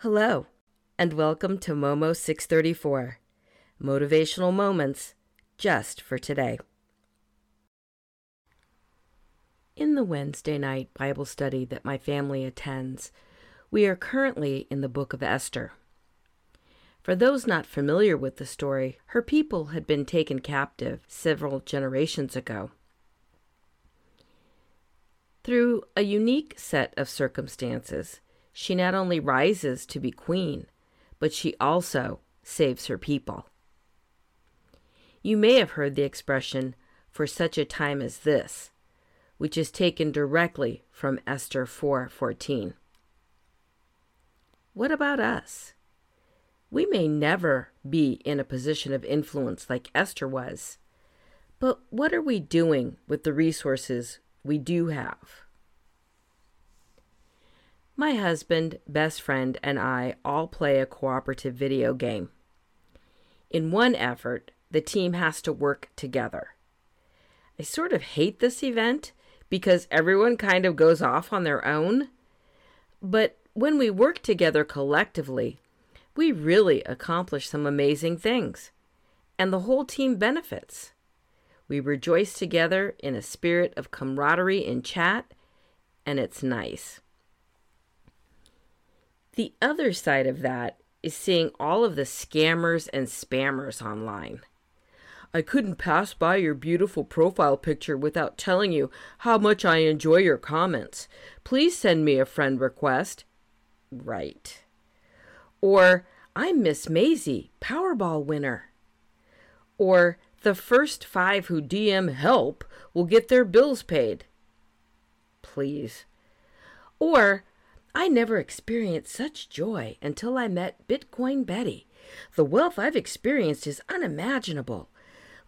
Hello, and welcome to Momo 634 Motivational Moments just for today. In the Wednesday night Bible study that my family attends, we are currently in the book of Esther. For those not familiar with the story, her people had been taken captive several generations ago. Through a unique set of circumstances, she not only rises to be queen, but she also saves her people. You may have heard the expression, for such a time as this, which is taken directly from Esther 4:14. What about us? We may never be in a position of influence like Esther was, but what are we doing with the resources we do have? My husband, best friend, and I all play a cooperative video game. In one effort, the team has to work together. I sort of hate this event because everyone kind of goes off on their own. But when we work together collectively, we really accomplish some amazing things, and the whole team benefits. We rejoice together in a spirit of camaraderie in chat, and it's nice. The other side of that is seeing all of the scammers and spammers online. I couldn't pass by your beautiful profile picture without telling you how much I enjoy your comments. Please send me a friend request. Right. Or, I'm Miss Maisie, Powerball winner. Or, the first five who DM help will get their bills paid. Please. Or, I never experienced such joy until I met Bitcoin Betty. The wealth I've experienced is unimaginable.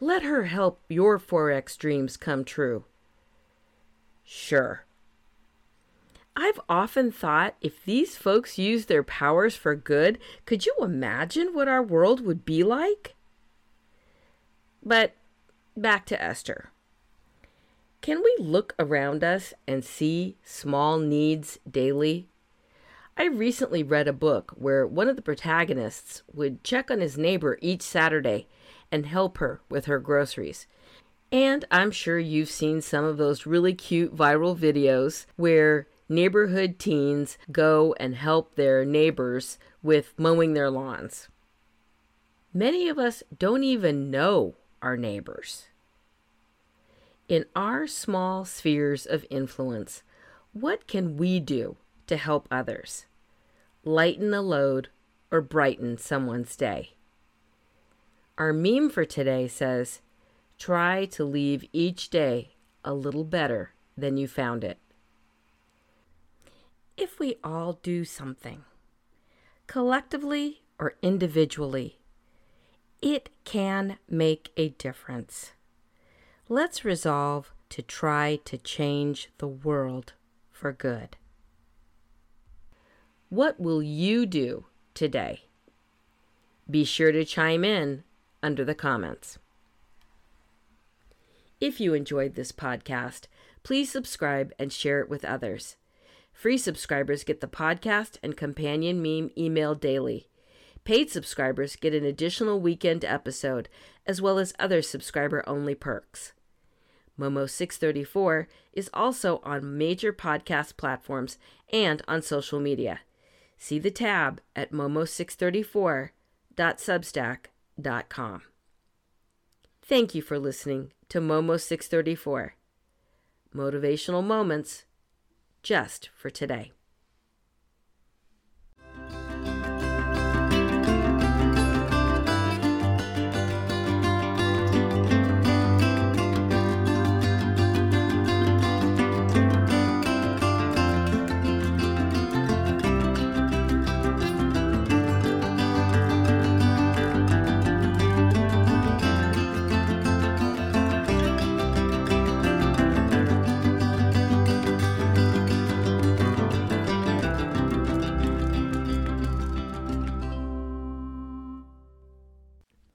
Let her help your Forex dreams come true. Sure. I've often thought if these folks used their powers for good, could you imagine what our world would be like? But back to Esther. Can we look around us and see small needs daily? I recently read a book where one of the protagonists would check on his neighbor each Saturday and help her with her groceries. And I'm sure you've seen some of those really cute viral videos where neighborhood teens go and help their neighbors with mowing their lawns. Many of us don't even know our neighbors. In our small spheres of influence, what can we do to help others? lighten the load, or brighten someone's day. Our meme for today says, Try to leave each day a little better than you found it. If we all do something, collectively or individually, it can make a difference. Let's resolve to try to change the world for good. What will you do today? Be sure to chime in under the comments. If you enjoyed this podcast, please subscribe and share it with others. Free subscribers get the podcast and companion meme email daily. Paid subscribers get an additional weekend episode, as well as other subscriber only perks. Momo 634 is also on major podcast platforms and on social media see the tab at momo634.substack.com. Thank you for listening to Momo 634 Motivational Moments just for today.